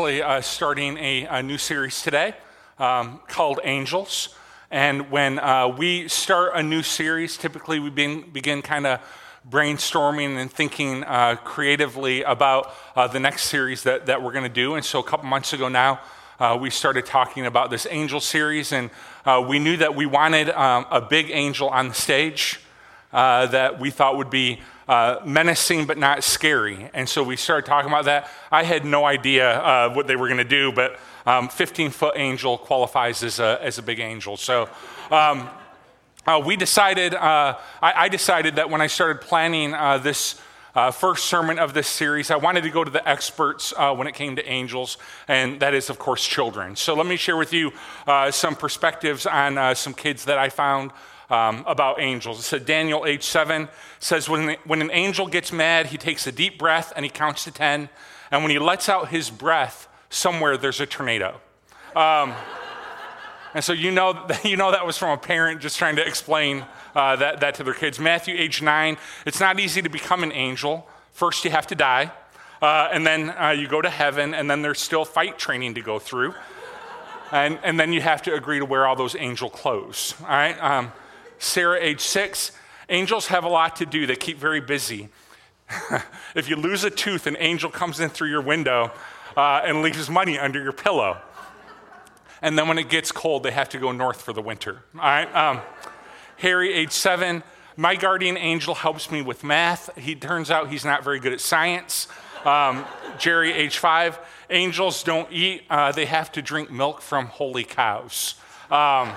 Uh, starting a, a, new series today um, called Angels. And when uh, we start a new series, typically we begin, begin kind of brainstorming and thinking uh, creatively about uh, the next series that, that we're going to do. And so a couple months ago now, uh, we started talking about this angel series, and uh, we knew that we wanted um, a big angel on the stage that we thought would be uh, menacing but not scary. And so we started talking about that. I had no idea uh, what they were going to do, but 15 um, foot angel qualifies as a, as a big angel. So um, uh, we decided, uh, I, I, decided that when I started planning uh, this. Uh, first sermon of this series, I wanted to go to the experts when it came to angels, and that is, of course, children. So, let me share with you some perspectives on some kids that I found um, about angels. It said Daniel age 7 says, when, when an angel gets mad, he takes a deep breath and he counts to 10. And when he lets out his breath, somewhere there's a tornado. Um, and so you know, you know that was from a parent just trying to explain uh, that, that to their kids. Matthew, age 9, it's not easy to become an angel. First, you have to die. Uh, and then uh, you go to heaven, and then there's still fight training to go through. And, and then you have to agree to wear all those angel clothes. All right? Um, Sarah, age six. Angels have a lot to do, they keep very busy. if you lose a tooth, an angel comes in through your window uh, and leaves money under your pillow. And then when it gets cold, they have to go north for the winter. All right? Um, Harry, age seven. My guardian angel helps me with math. He turns out he's not very good at science. Um, Jerry, age five. Angels don't eat, uh, they have to drink milk from holy cows. Um,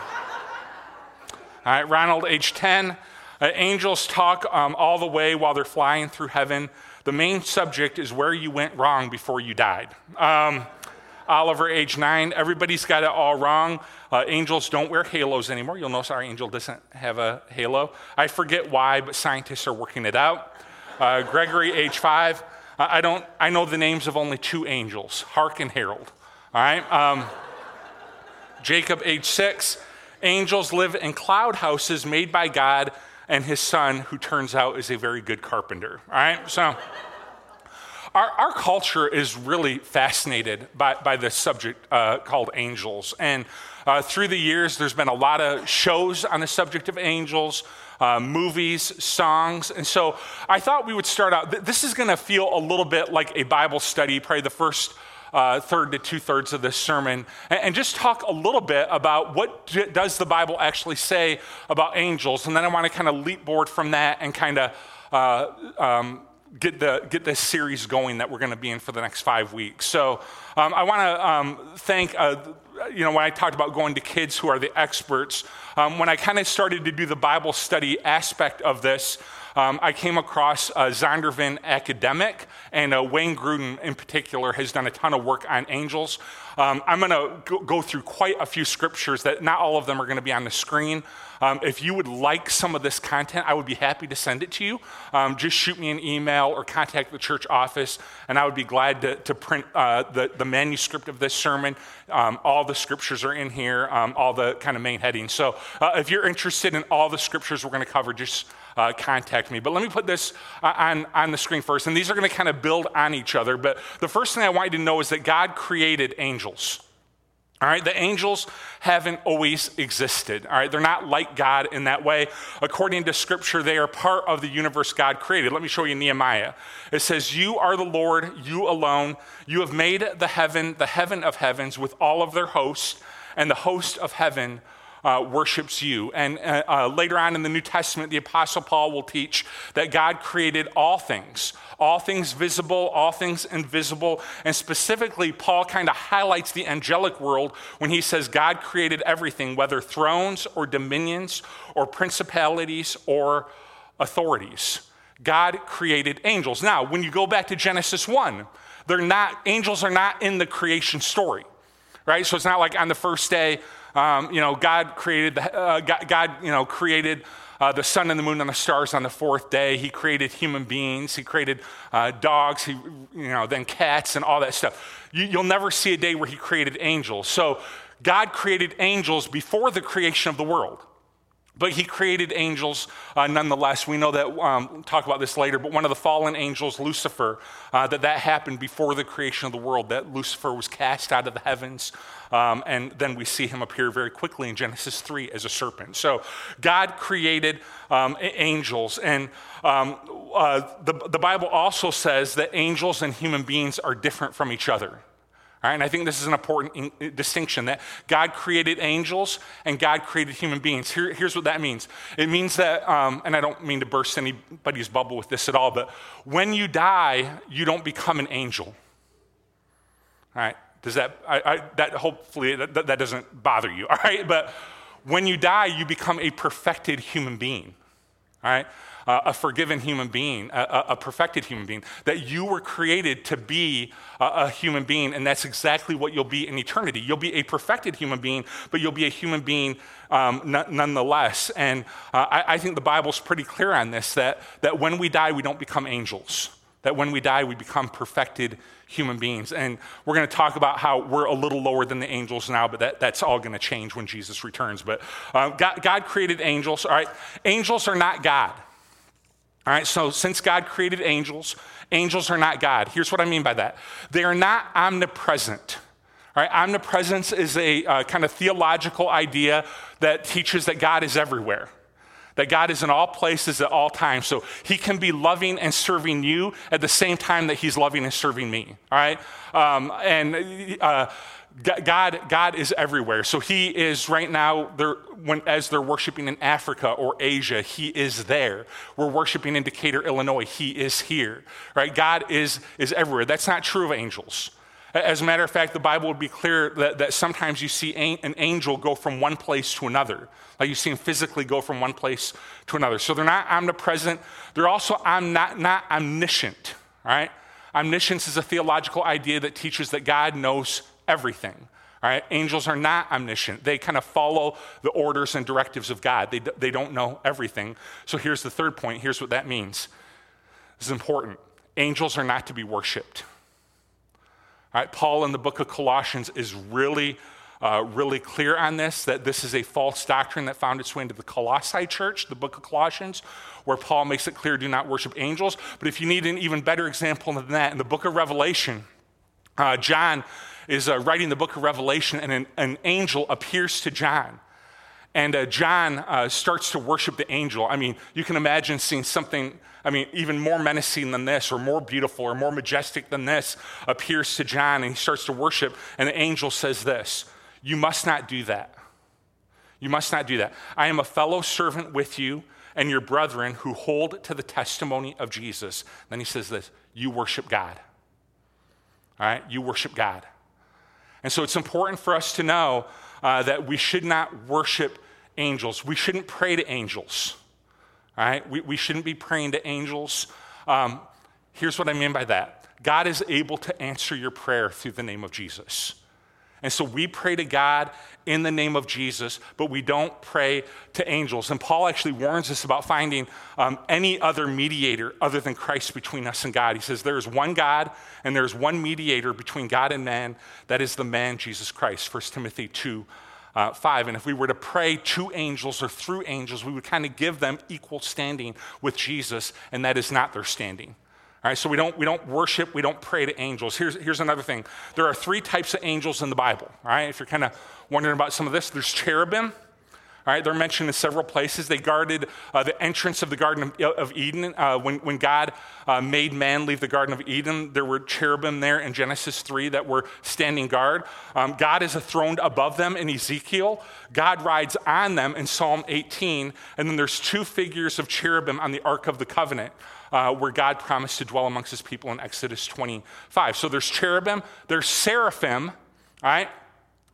right, Ronald, age 10. Uh, angels talk um, all the way while they're flying through heaven. The main subject is where you went wrong before you died. Um, Oliver, age nine. Everybody's got it all wrong. Uh, angels don't wear halos anymore. You'll notice our angel doesn't have a halo. I forget why, but scientists are working it out. Uh, Gregory, age five. I don't. I know the names of only two angels, Hark and Harold. All right. Um, Jacob, age six. Angels live in cloud houses made by God and his son, who turns out is a very good carpenter. All right? So, our, our culture is really fascinated by, by this subject uh, called angels. And uh, through the years, there's been a lot of shows on the subject of angels. Uh, movies, songs. And so I thought we would start out. This is going to feel a little bit like a Bible study, probably the first uh, third to two thirds of this sermon and, and, just talk a little bit about what d- does the Bible actually say about angels. And then I want to kind of leapboard from that and kind of uh, um, get, the, get this series going that we're going to be in for the next five weeks. So um, I want to um, thank, uh, you know, when I talked about going to kids who are the experts, um, when I kind of started to do the Bible study aspect of this, um, I came across uh, Zondervan Academic, and uh, Wayne Grudem in particular has done a ton of work on angels. Um, I'm going to go through quite a few scriptures that not all of them are going to be on the screen. Um, if you would like some of this content, I would be happy to send it to you. Um, just shoot me an email or contact the church office, and I would be glad to, to print uh, the, the manuscript of this sermon. Um, all the scriptures are in here, um, all the kind of main headings. So uh, if you're interested in all the scriptures we're going to cover, just uh, contact me. But let me put this uh, on, on the screen first, and these are going to kind of build on each other. But the first thing I want you to know is that God created angels. All right, the angels haven't always existed. All right, they're not like God in that way. According to scripture, they are part of the universe God created. Let me show you Nehemiah. It says, You are the Lord, you alone. You have made the heaven, the heaven of heavens, with all of their hosts, and the host of heaven uh, worships you. And uh, uh, later on in the New Testament, the Apostle Paul will teach that God created all things, all things visible, all things invisible. And specifically, Paul kind of highlights the angelic world when he says God created everything, whether thrones or dominions or principalities or authorities. God created angels. Now, when you go back to Genesis 1, they're not, angels are not in the creation story, right? So it's not like on the first day, um, you know, God created, the, uh, God, God, you know, created uh, the sun and the moon and the stars on the fourth day. He created human beings. He created uh, dogs. He, you know, then cats and all that stuff. You, you'll never see a day where he created angels. So God created angels before the creation of the world. But he created angels uh, nonetheless. We know that, um, we'll talk about this later, but one of the fallen angels, Lucifer, uh, that that happened before the creation of the world, that Lucifer was cast out of the heavens. Um, and then we see him appear very quickly in Genesis 3 as a serpent. So God created um, angels. And um, uh, the, the Bible also says that angels and human beings are different from each other. Right, and I think this is an important in, uh, distinction that God created angels and God created human beings. Here, here's what that means it means that, um, and I don't mean to burst anybody's bubble with this at all, but when you die, you don't become an angel. All right? Does that, I, I, that hopefully that, that doesn't bother you, all right? But when you die, you become a perfected human being, all right? Uh, a forgiven human being, a, a, perfected human being, that you were created to be a, a, human being, and that's exactly what you'll be in eternity. You'll be a perfected human being, but you'll be a human being um, n- nonetheless. And uh, I, I think the Bible's pretty clear on this that, that when we die, we don't become angels. That when we die, we become perfected human beings. And we're going to talk about how we're a little lower than the angels now, but that, that's all going to change when Jesus returns. But uh, God, God created angels. All right, angels are not God. All right, so since God created angels, angels are not God. Here's what I mean by that they are not omnipresent. All right, omnipresence is a uh, kind of theological idea that teaches that God is everywhere, that God is in all places at all times. So he can be loving and serving you at the same time that he's loving and serving me. All right, um, and uh, God, God is everywhere. So He is right now, when, as they're worshiping in Africa or Asia, He is there. We're worshiping in Decatur, Illinois, He is here. Right? God is, is everywhere. That's not true of angels. As a matter of fact, the Bible would be clear that, that sometimes you see an angel go from one place to another. Like you see him physically go from one place to another. So they're not omnipresent. They're also I'm not, not omniscient. Right? Omniscience is a theological idea that teaches that God knows everything. All right? Angels are not omniscient. They kind of follow the orders and directives of God. They, they don't know everything. So here's the third point. Here's what that means. This is important. Angels are not to be worshiped. All right? Paul in the book of Colossians is really, uh, really clear on this that this is a false doctrine that found its way into the Colossae church, the book of Colossians, where Paul makes it clear do not worship angels. But if you need an even better example than that, in the book of Revelation, uh, John is uh, writing the book of Revelation, and an, an angel appears to John. And uh, John uh, starts to worship the angel. I mean, you can imagine seeing something, I mean, even more menacing than this, or more beautiful, or more majestic than this appears to John, and he starts to worship. And the angel says this You must not do that. You must not do that. I am a fellow servant with you and your brethren who hold to the testimony of Jesus. Then he says this You worship God. All right? You worship God. And so it's important for us to know uh, that we should not worship angels. We shouldn't pray to angels. Right? We, we shouldn't be praying to angels. Um, here's what I mean by that God is able to answer your prayer through the name of Jesus. And so we pray to God in the name of Jesus, but we don't pray to angels. And Paul actually warns us about finding um, any other mediator other than Christ between us and God. He says, There is one God and there's one mediator between God and man. That is the man, Jesus Christ. 1 Timothy 2. Uh, 5. And if we were to pray to angels or through angels, we would kind of give them equal standing with Jesus, and that is not their standing. All right, so we don't, we don't worship, we don't pray to angels. Here's, here's another thing there are three types of angels in the Bible. All right, if you're kind of wondering about some of this, there's cherubim. All right, they're mentioned in several places. They guarded uh, the entrance of the Garden of, of Eden. Uh, when, when God uh, made man leave the Garden of Eden, there were cherubim there in Genesis 3 that were standing guard. Um, God is enthroned above them in Ezekiel. God rides on them in Psalm 18. And then there's two figures of cherubim on the Ark of the Covenant uh, where God promised to dwell amongst his people in Exodus 25. So there's cherubim, there's seraphim, all right?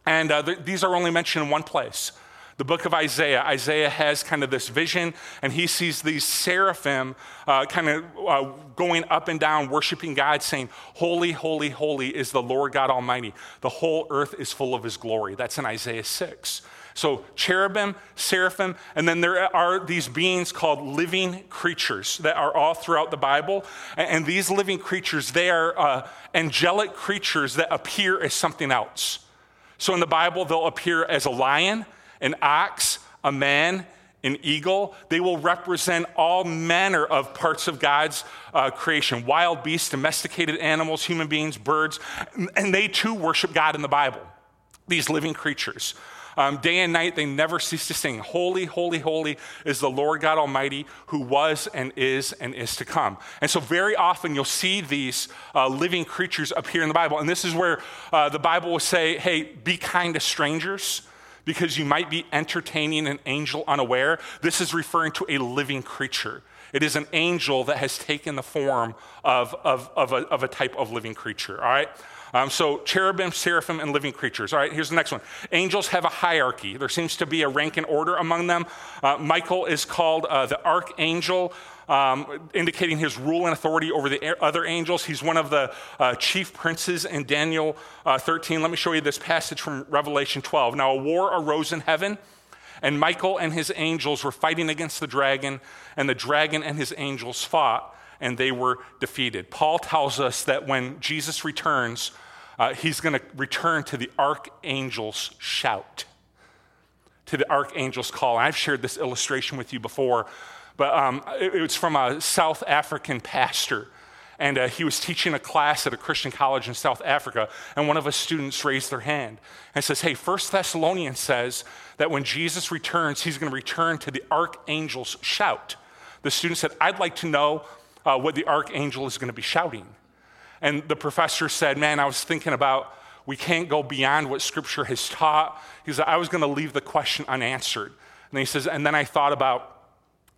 And uh, th- these are only mentioned in one place. The book of Isaiah, Isaiah has kind of this vision, and he sees these seraphim uh, kind of uh, going up and down, worshiping God, saying, Holy, holy, holy is the Lord God Almighty. The whole earth is full of his glory. That's in Isaiah 6. So, cherubim, seraphim, and then there are these beings called living creatures that are all throughout the Bible. And these living creatures, they are uh, angelic creatures that appear as something else. So, in the Bible, they'll appear as a lion, an ox, a man, an eagle. They will represent all manner of parts of God's uh, creation wild beasts, domesticated animals, human beings, birds. And they too worship God in the Bible, these living creatures. Um, day and night, they never cease to sing, Holy, holy, holy is the Lord God Almighty who was and is and is to come. And so, very often, you'll see these uh, living creatures appear in the Bible. And this is where uh, the Bible will say, Hey, be kind to strangers because you might be entertaining an angel unaware. This is referring to a living creature. It is an angel that has taken the form of, of, of, a, of a type of living creature, all right? Um, so, cherubim, seraphim, and living creatures. All right, here's the next one. Angels have a hierarchy. There seems to be a rank and order among them. Uh, Michael is called uh, the archangel um, indicating his rule and authority over the other angels. He's one of the uh, chief princes in Daniel uh, 13. Let me show you this passage from Revelation 12. Now, a war arose in heaven. And Michael and his angels were fighting against the dragon, and the dragon and his angels fought, and they were defeated. Paul tells us that when Jesus returns, uh, he's going to return to the archangel's shout, to the archangel's call. And I've shared this illustration with you before but um, it, it, was from a South African pastor. And uh, he was teaching a class at a Christian college in South Africa, and one of his students raised their hand and says, Hey, First Thessalonians says that when Jesus returns, he's going to return to the archangel's shout. The student said, I'd like to know uh, what the archangel is going to be shouting. And the professor said, Man, I was thinking about we can't go beyond what Scripture has taught. He said, I was going to leave the question unanswered. And he says, And then I thought about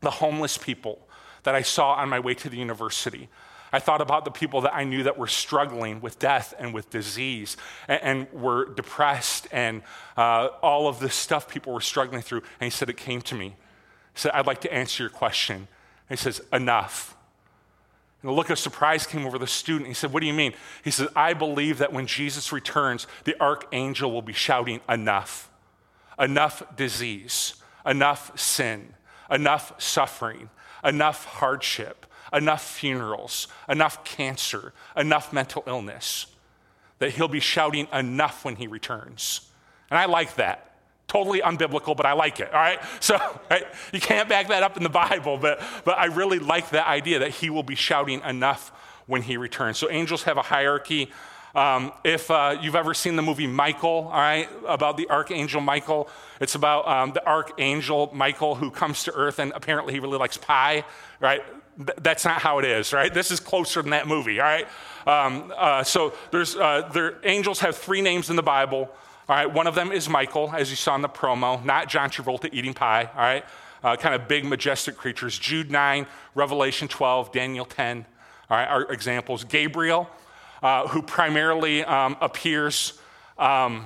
the homeless people that I saw on my way to the university. I thought about the people that I knew that were struggling with death and with disease and, and were depressed and uh, all of this stuff people were struggling through. And he said, It came to me. He said, I'd like to answer your question. And he says, Enough. And a look of surprise came over the student. He said, What do you mean? He said, I believe that when Jesus returns, the archangel will be shouting, Enough. Enough disease, enough sin enough suffering, enough hardship, enough funerals, enough cancer, enough mental illness, that he'll be shouting enough when he returns. And I like that. Totally unbiblical, but I like it, all right? So right? you can't back that up in the Bible, but, but I really like that idea that he will be shouting enough when he returns. So angels have a hierarchy. Um, if uh, you've ever seen the movie Michael, all right, about the archangel Michael, it's about um, the archangel Michael who comes to earth and apparently he really likes pie, right? Th- that's not how it is, right? This is closer than that movie, all right? Um, uh, so there's, uh, there, angels have three names in the Bible. All right, one of them is Michael, as you saw in the promo, not John Travolta eating pie, all right? Uh, kind of big, majestic creatures. Jude 9, Revelation 12, Daniel 10, all right, are examples. Gabriel, uh, who primarily um, appears um,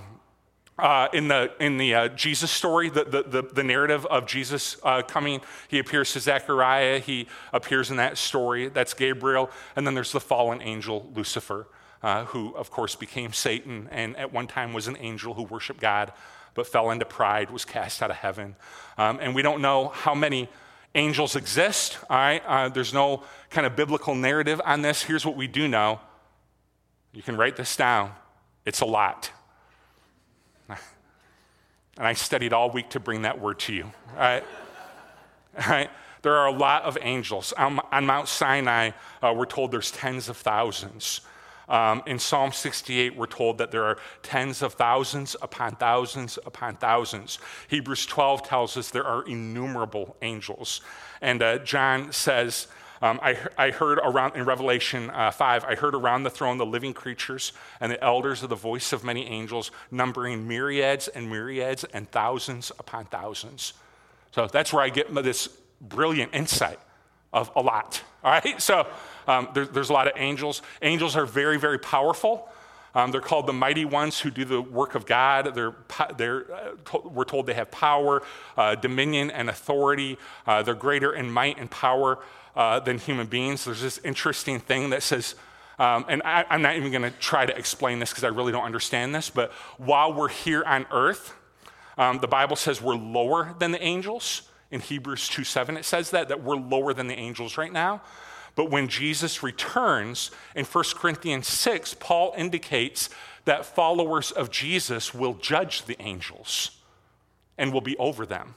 uh, in the, in the uh, Jesus story, the, the, the, narrative of Jesus uh, coming. He appears to Zechariah, he appears in that story. That's Gabriel. And then there's the fallen angel, Lucifer, uh, who, of course, became Satan and at one time was an angel who worshiped God but fell into pride, was cast out of heaven. Um, and we don't know how many angels exist, all right? Uh, there's no kind of biblical narrative on this. Here's what we do know you can write this down. It's a lot. And I studied all week to bring that word to you. All right? All right? There are a lot of angels. On, Mount Sinai, uh, we're told there's tens of thousands. Um, in Psalm 68, we're told that there are tens of thousands upon thousands upon thousands. Hebrews 12 tells us there are innumerable angels. And uh, John says, um, I, I, heard around in Revelation uh, 5, I heard around the throne the living creatures and the elders of the voice of many angels, numbering myriads and myriads and thousands upon thousands. So that's where I get this brilliant insight of a lot. All right? So um, there, there's a lot of angels. Angels are very, very powerful. Um, they're called the mighty ones who do the work of God. They're, they're, uh, we're told they have power, uh, dominion, and authority. Uh, they're greater in might and power uh, than human beings. There's this interesting thing that says, um, and I, am not even going to try to explain this because I really don't understand this, but while we're here on earth, um, the Bible says we're lower than the angels. In Hebrews 2 7, it says that, that we're lower than the angels right now. But when Jesus returns in 1 Corinthians 6, Paul indicates that followers of Jesus will judge the angels and will be over them.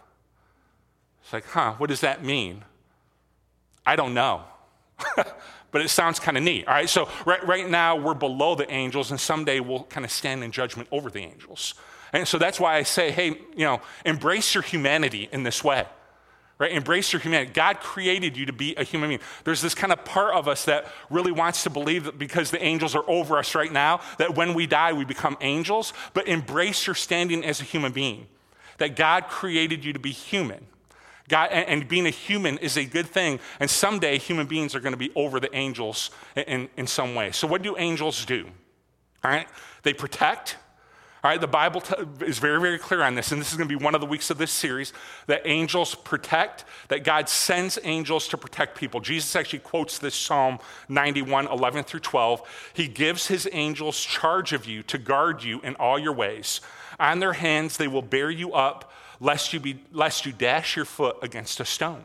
It's like, huh, what does that mean? I don't know. but it sounds kind of neat. All right, so right, right now we're below the angels, and someday we'll kind of stand in judgment over the angels. And so that's why I say, hey, you know, embrace your humanity in this way. Right? Embrace your humanity. God created you to be a human being. There's this kind of part of us that really wants to believe that because the angels are over us right now, that when we die, we become angels. But embrace your standing as a human being. That God created you to be human. God, and, being a human is a good thing. And someday, human beings are going to be over the angels in, in some way. So, what do angels do? All right? They protect, all right, the Bible t- is very, very clear on this, and this is going to be one of the weeks of this series that angels protect, that God sends angels to protect people. Jesus actually quotes this Psalm 91, 11 through 12. He gives his angels charge of you to guard you in all your ways. On their hands they will bear you up, lest you, be, lest you dash your foot against a stone.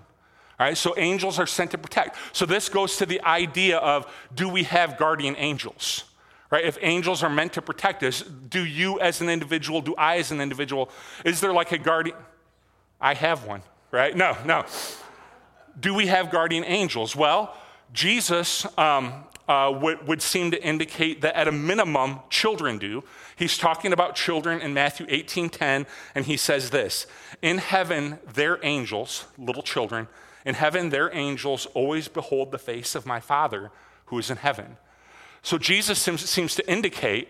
All right, so angels are sent to protect. So this goes to the idea of do we have guardian angels? Right? If angels are meant to protect us, do you as an individual, do I as an individual, is there like a guardian? I have one, right? No, no. Do we have guardian angels? Well, Jesus um, uh, would, would seem to indicate that at a minimum, children do. He's talking about children in Matthew 18 10, and he says this In heaven, their angels, little children, in heaven, their angels always behold the face of my Father who is in heaven. So Jesus seems, to indicate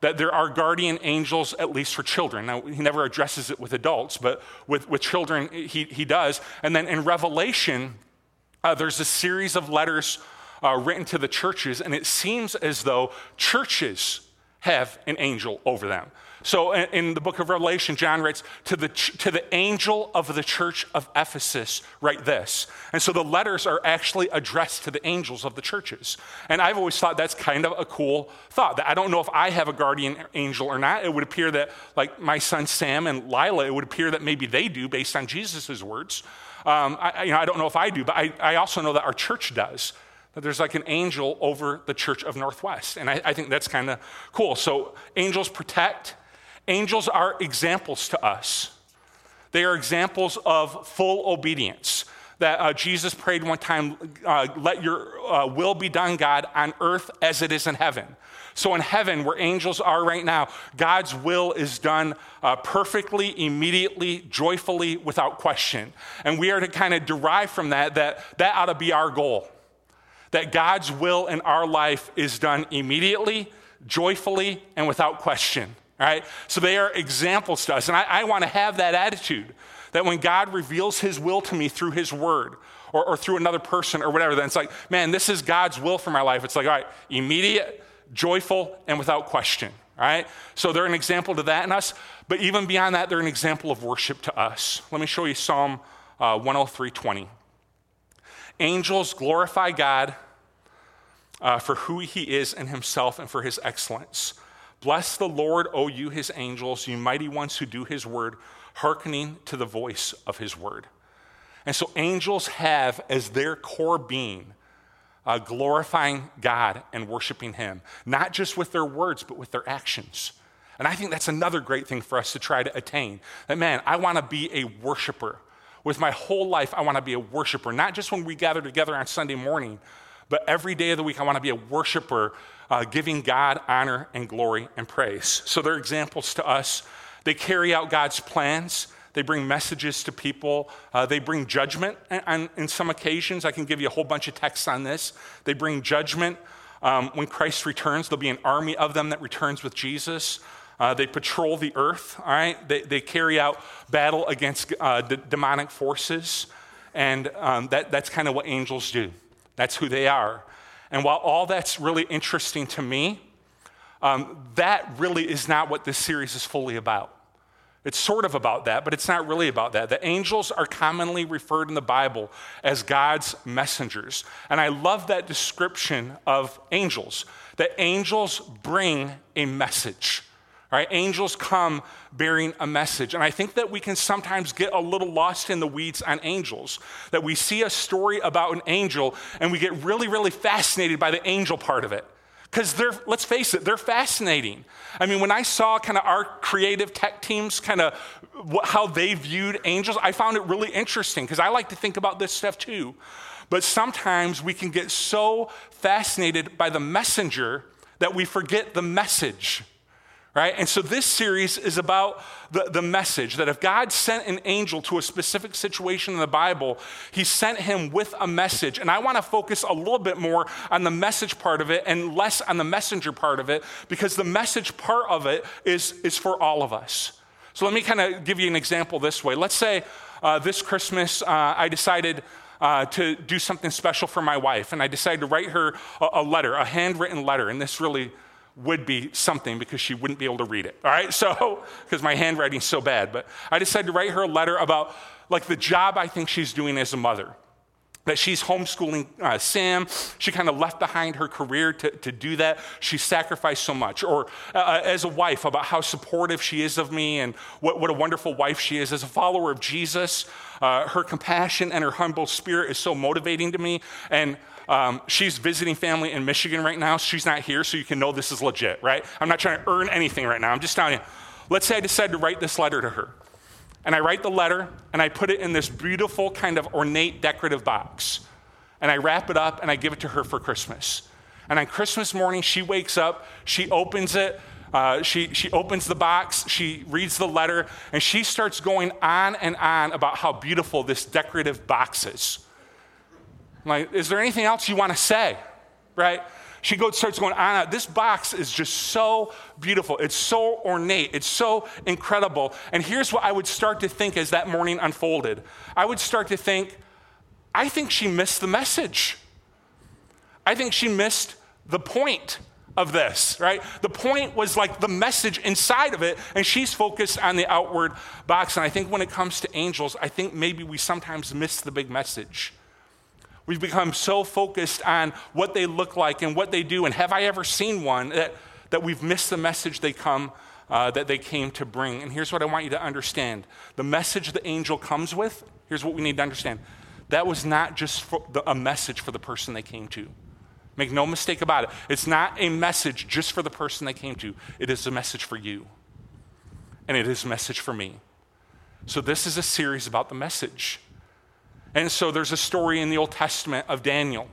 that there are guardian angels, at least for children. Now, he never addresses it with adults, but with, with children, he, he does. And then in Revelation, uh, there's a series of letters uh, written to the churches, and it seems as though churches have an angel over them. So in, the book of Revelation, John writes, to the, to the angel of the church of Ephesus, write this. And so the letters are actually addressed to the angels of the churches. And I've always thought that's kind of a cool thought. That I don't know if I have a guardian angel or not. It would appear that, like my son Sam and Lila, it would appear that maybe they do based on Jesus' words. Um, I, you know, I don't know if I do, but I, I also know that our church does that there's like an angel over the church of Northwest. And I, I think that's kind of cool. So angels protect, Angels are examples to us. They are examples of full obedience. That uh, Jesus prayed one time, uh, let your uh, will be done, God, on earth as it is in heaven. So, in heaven, where angels are right now, God's will is done uh, perfectly, immediately, joyfully, without question. And we are to kind of derive from that that that ought to be our goal. That God's will in our life is done immediately, joyfully, and without question. Right, So they are examples to us. And I, I want to have that attitude that when God reveals his will to me through his word or, or through another person or whatever, then it's like, man, this is God's will for my life. It's like, all right, immediate, joyful, and without question. Right? So they're an example to that in us. But even beyond that, they're an example of worship to us. Let me show you Psalm uh, 103 20. Angels glorify God uh, for who he is in himself and for his excellence. Bless the Lord, O you his angels, you mighty ones who do his word, hearkening to the voice of his word. And so angels have as their core being uh, glorifying God and worshiping him, not just with their words, but with their actions. And I think that's another great thing for us to try to attain. That, man, I want to be a worshiper. With my whole life, I want to be a worshiper, not just when we gather together on Sunday morning, but every day of the week, I want to be a worshiper uh, giving God honor and glory and praise. So they're examples to us. They carry out God's plans. They bring messages to people. Uh, they bring judgment And in some occasions. I can give you a whole bunch of texts on this. They bring judgment. Um, when Christ returns, there'll be an army of them that returns with Jesus. Uh, they patrol the earth, all right? They, they carry out battle against uh, d- demonic forces. And um, that, that's kind of what angels do. That's who they are. And while all that's really interesting to me, um, that really is not what this series is fully about. It's sort of about that, but it's not really about that. The angels are commonly referred in the Bible as God's messengers. And I love that description of angels, that angels bring a message. Right? Angels come bearing a message. And I think that we can sometimes get a little lost in the weeds on angels. That we see a story about an angel and we get really, really fascinated by the angel part of it. Because they're, let's face it, they're fascinating. I mean, when I saw kind of our creative tech teams kind of how they viewed angels, I found it really interesting because I like to think about this stuff too. But sometimes we can get so fascinated by the messenger that we forget the message right? And so this series is about the, the message that if God sent an angel to a specific situation in the Bible, he sent him with a message. And I want to focus a little bit more on the message part of it and less on the messenger part of it because the message part of it is, is for all of us. So let me kind of give you an example this way. Let's say uh, this Christmas uh, I decided. Uh, to do something special for my wife, and I decided to write her a, a letter, a handwritten letter, and this really would be something because she wouldn't be able to read it. All right, so because my handwriting's so bad, but I decided to write her a letter about like the job I think she's doing as a mother. That she's homeschooling uh, Sam. She kind of left behind her career to, to do that. She sacrificed so much. Or uh, uh, as a wife, about how supportive she is of me and what, what a wonderful wife she is. As a follower of Jesus, uh, her compassion and her humble spirit is so motivating to me. And um, she's visiting family in Michigan right now. She's not here, so you can know this is legit, right? I'm not trying to earn anything right now. I'm just telling you. Let's say I decide to write this letter to her. And I write the letter and I put it in this beautiful, kind of ornate, decorative box. And I wrap it up and I give it to her for Christmas. And on Christmas morning, she wakes up, she opens it, uh, she, she opens the box, she reads the letter, and she starts going on and on about how beautiful this decorative box is. I'm like, is there anything else you want to say? Right? She goes, starts going on. This box is just so beautiful. It's so ornate. It's so incredible. And here's what I would start to think as that morning unfolded I would start to think, I think she missed the message. I think she missed the point of this, right? The point was like the message inside of it, and she's focused on the outward box. And I think when it comes to angels, I think maybe we sometimes miss the big message. We've become so focused on what they look like and what they do, and have I ever seen one that, that we've missed the message they come uh, that they came to bring. And here's what I want you to understand: the message the angel comes with. Here's what we need to understand: that was not just the, a message for the person they came to. Make no mistake about it. It's not a message just for the person they came to. It is a message for you, and it is a message for me. So this is a series about the message. And so there's a story in the Old Testament of Daniel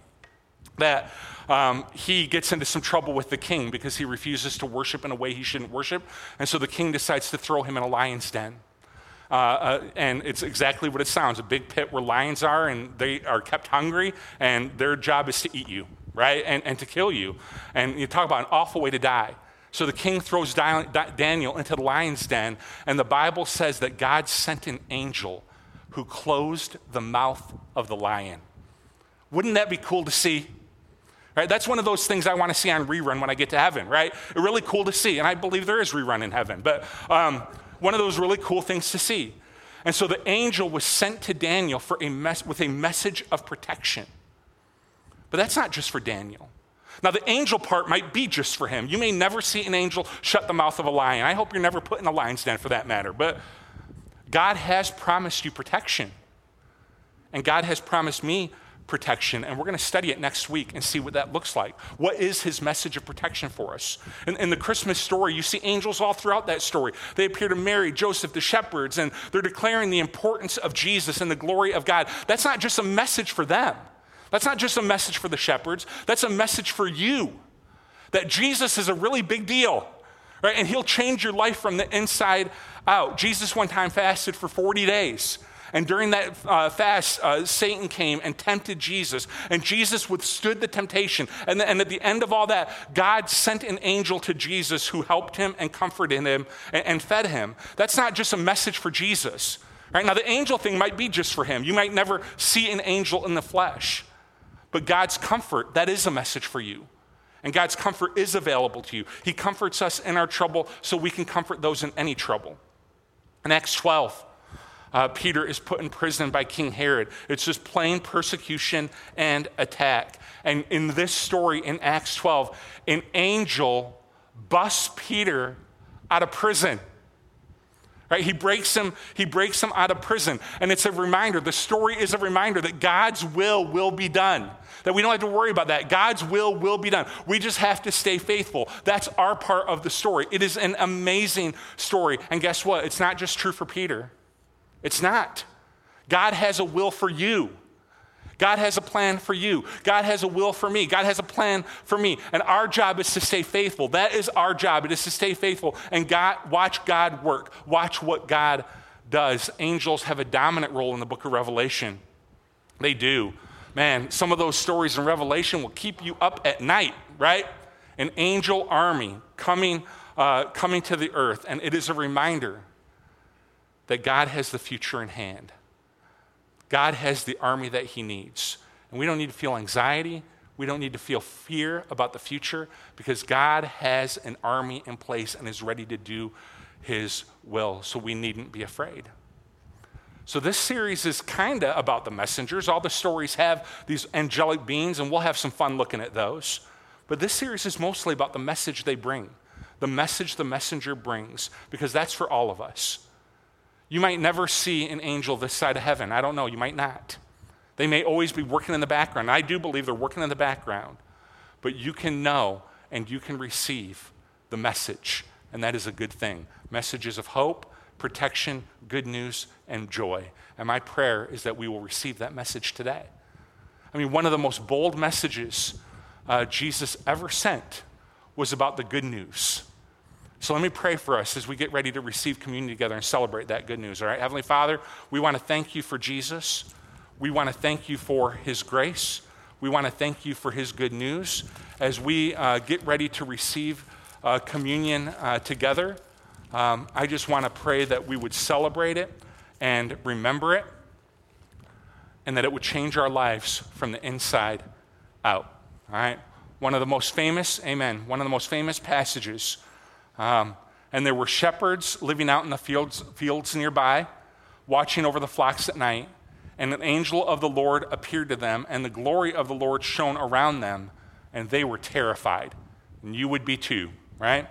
that um, he gets into some trouble with the king because he refuses to worship in a way he shouldn't worship. And so the king decides to throw him in a lion's den. Uh, uh, and it's exactly what it sounds a big pit where lions are, and they are kept hungry, and their job is to eat you, right? And, and to kill you. And you talk about an awful way to die. So the king throws Daniel into the lion's den, and the Bible says that God sent an angel who closed the mouth of the lion. Wouldn't that be cool to see? Right? That's one of those things I want to see on rerun when I get to heaven, right? Really cool to see. And I believe there is rerun in heaven, but um, one of those really cool things to see. And so the angel was sent to Daniel for a mes- with a message of protection. But that's not just for Daniel. Now, the angel part might be just for him. You may never see an angel shut the mouth of a lion. I hope you're never put in a lion's den for that matter. But God has promised you protection. And God has promised me protection. And we're going to study it next week and see what that looks like. What is his message of protection for us? In, in, the Christmas story, you see angels all throughout that story. They appear to Mary, Joseph, the shepherds, and they're declaring the importance of Jesus and the glory of God. That's not just a message for them, that's not just a message for the shepherds, that's a message for you. That Jesus is a really big deal, right? And he'll change your life from the inside out. Jesus one time fasted for 40 days. And during that uh, fast, uh, Satan came and tempted Jesus. And Jesus withstood the temptation. And, and, at the end of all that, God sent an angel to Jesus who helped him and comforted him and, and fed him. That's not just a message for Jesus. Right? Now, the angel thing might be just for him. You might never see an angel in the flesh. But God's comfort, that is a message for you. And God's comfort is available to you. He comforts us in our trouble so we can comfort those in any trouble. In Acts 12, uh, Peter is put in prison by King Herod. It's just plain persecution and attack. And in this story in Acts 12, an angel busts Peter out of prison. Right? He breaks him, he breaks him out of prison. And it's a reminder, the story is a reminder that God's will will be done. That we don't have to worry about that. God's will will be done. We just have to stay faithful. That's our part of the story. It is an amazing story. And guess what? It's not just true for Peter. It's not. God has a will for you. God has a plan for you. God has a will for me. God has a plan for me. And our job is to stay faithful. That is our job. It is to stay faithful and God, watch God work. Watch what God does. Angels have a dominant role in the book of Revelation. They do. Man, some of those stories in Revelation will keep you up at night, right? An angel army coming, uh, coming to the earth. And it is a reminder that God has the future in hand. God has the army that he needs. And we don't need to feel anxiety. We don't need to feel fear about the future because God has an army in place and is ready to do his will. So we needn't be afraid. So, this series is kind of about the messengers. All the stories have these angelic beings, and we'll have some fun looking at those. But this series is mostly about the message they bring, the message the messenger brings, because that's for all of us. You might never see an angel this side of heaven. I don't know. You might not. They may always be working in the background. I do believe they're working in the background. But you can know and you can receive the message, and that is a good thing. Messages of hope, protection, good news, and joy. And my prayer is that we will receive that message today. I mean, one of the most bold messages uh, Jesus ever sent was about the good news. So let me pray for us as we get ready to receive communion together and celebrate that good news. All right, Heavenly Father, we want to thank you for Jesus. We want to thank you for his grace. We want to thank you for his good news. As we uh, get ready to receive uh, communion uh, together, um, I just want to pray that we would celebrate it and remember it, and that it would change our lives from the inside out. All right? One of the most famous, amen, one of the most famous passages um, and there were shepherds living out in the fields, fields nearby, watching over the flocks at night. And an angel of the Lord appeared to them, and the glory of the Lord shone around them, and they were terrified. And you would be too, right?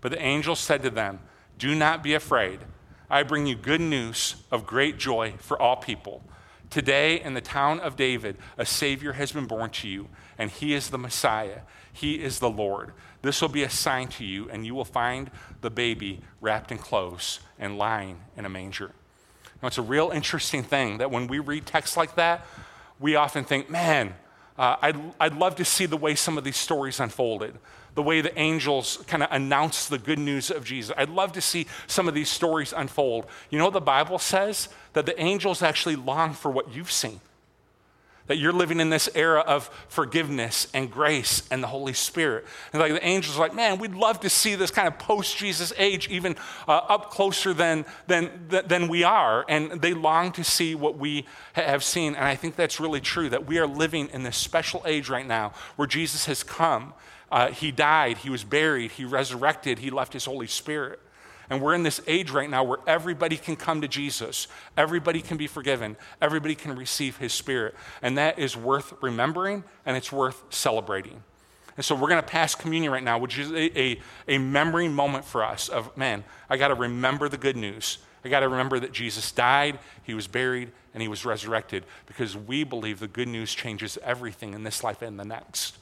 But the angel said to them, Do not be afraid. I bring you good news of great joy for all people. Today, in the town of David, a Savior has been born to you, and he is the Messiah. He is the Lord. This will be a sign to you, and you will find the baby wrapped in clothes and lying in a manger. Now, it's a real interesting thing that when we read texts like that, we often think, man, uh, I'd, I'd love to see the way some of these stories unfolded, the way the angels kind of announce the good news of Jesus. I'd love to see some of these stories unfold. You know, the Bible says that the angels actually long for what you've seen that you're living in this era of forgiveness and grace and the Holy Spirit. And like the angels are like, man, we'd love to see this kind of post Jesus age even uh, up closer than, than, than we are. And they long to see what we have seen. And I think that's really true that we are living in this special age right now where Jesus has come. Uh, he died, he was buried, he resurrected, he left his Holy Spirit. And we're in this age right now where everybody can come to Jesus. Everybody can be forgiven. Everybody can receive his spirit. And that is worth remembering and it's worth celebrating. And so we're going to pass communion right now, which is a, a, a memory moment for us of, man, I got to remember the good news. I got to remember that Jesus died, he was buried, and he was resurrected because we believe the good news changes everything in this life and the next.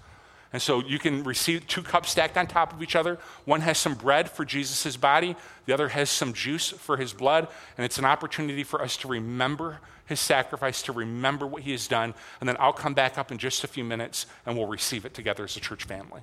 And so you can receive two cups stacked on top of each other. One has some bread for Jesus' body, the other has some juice for his blood. And it's an opportunity for us to remember his sacrifice, to remember what he has done. And then I'll come back up in just a few minutes and we'll receive it together as a church family.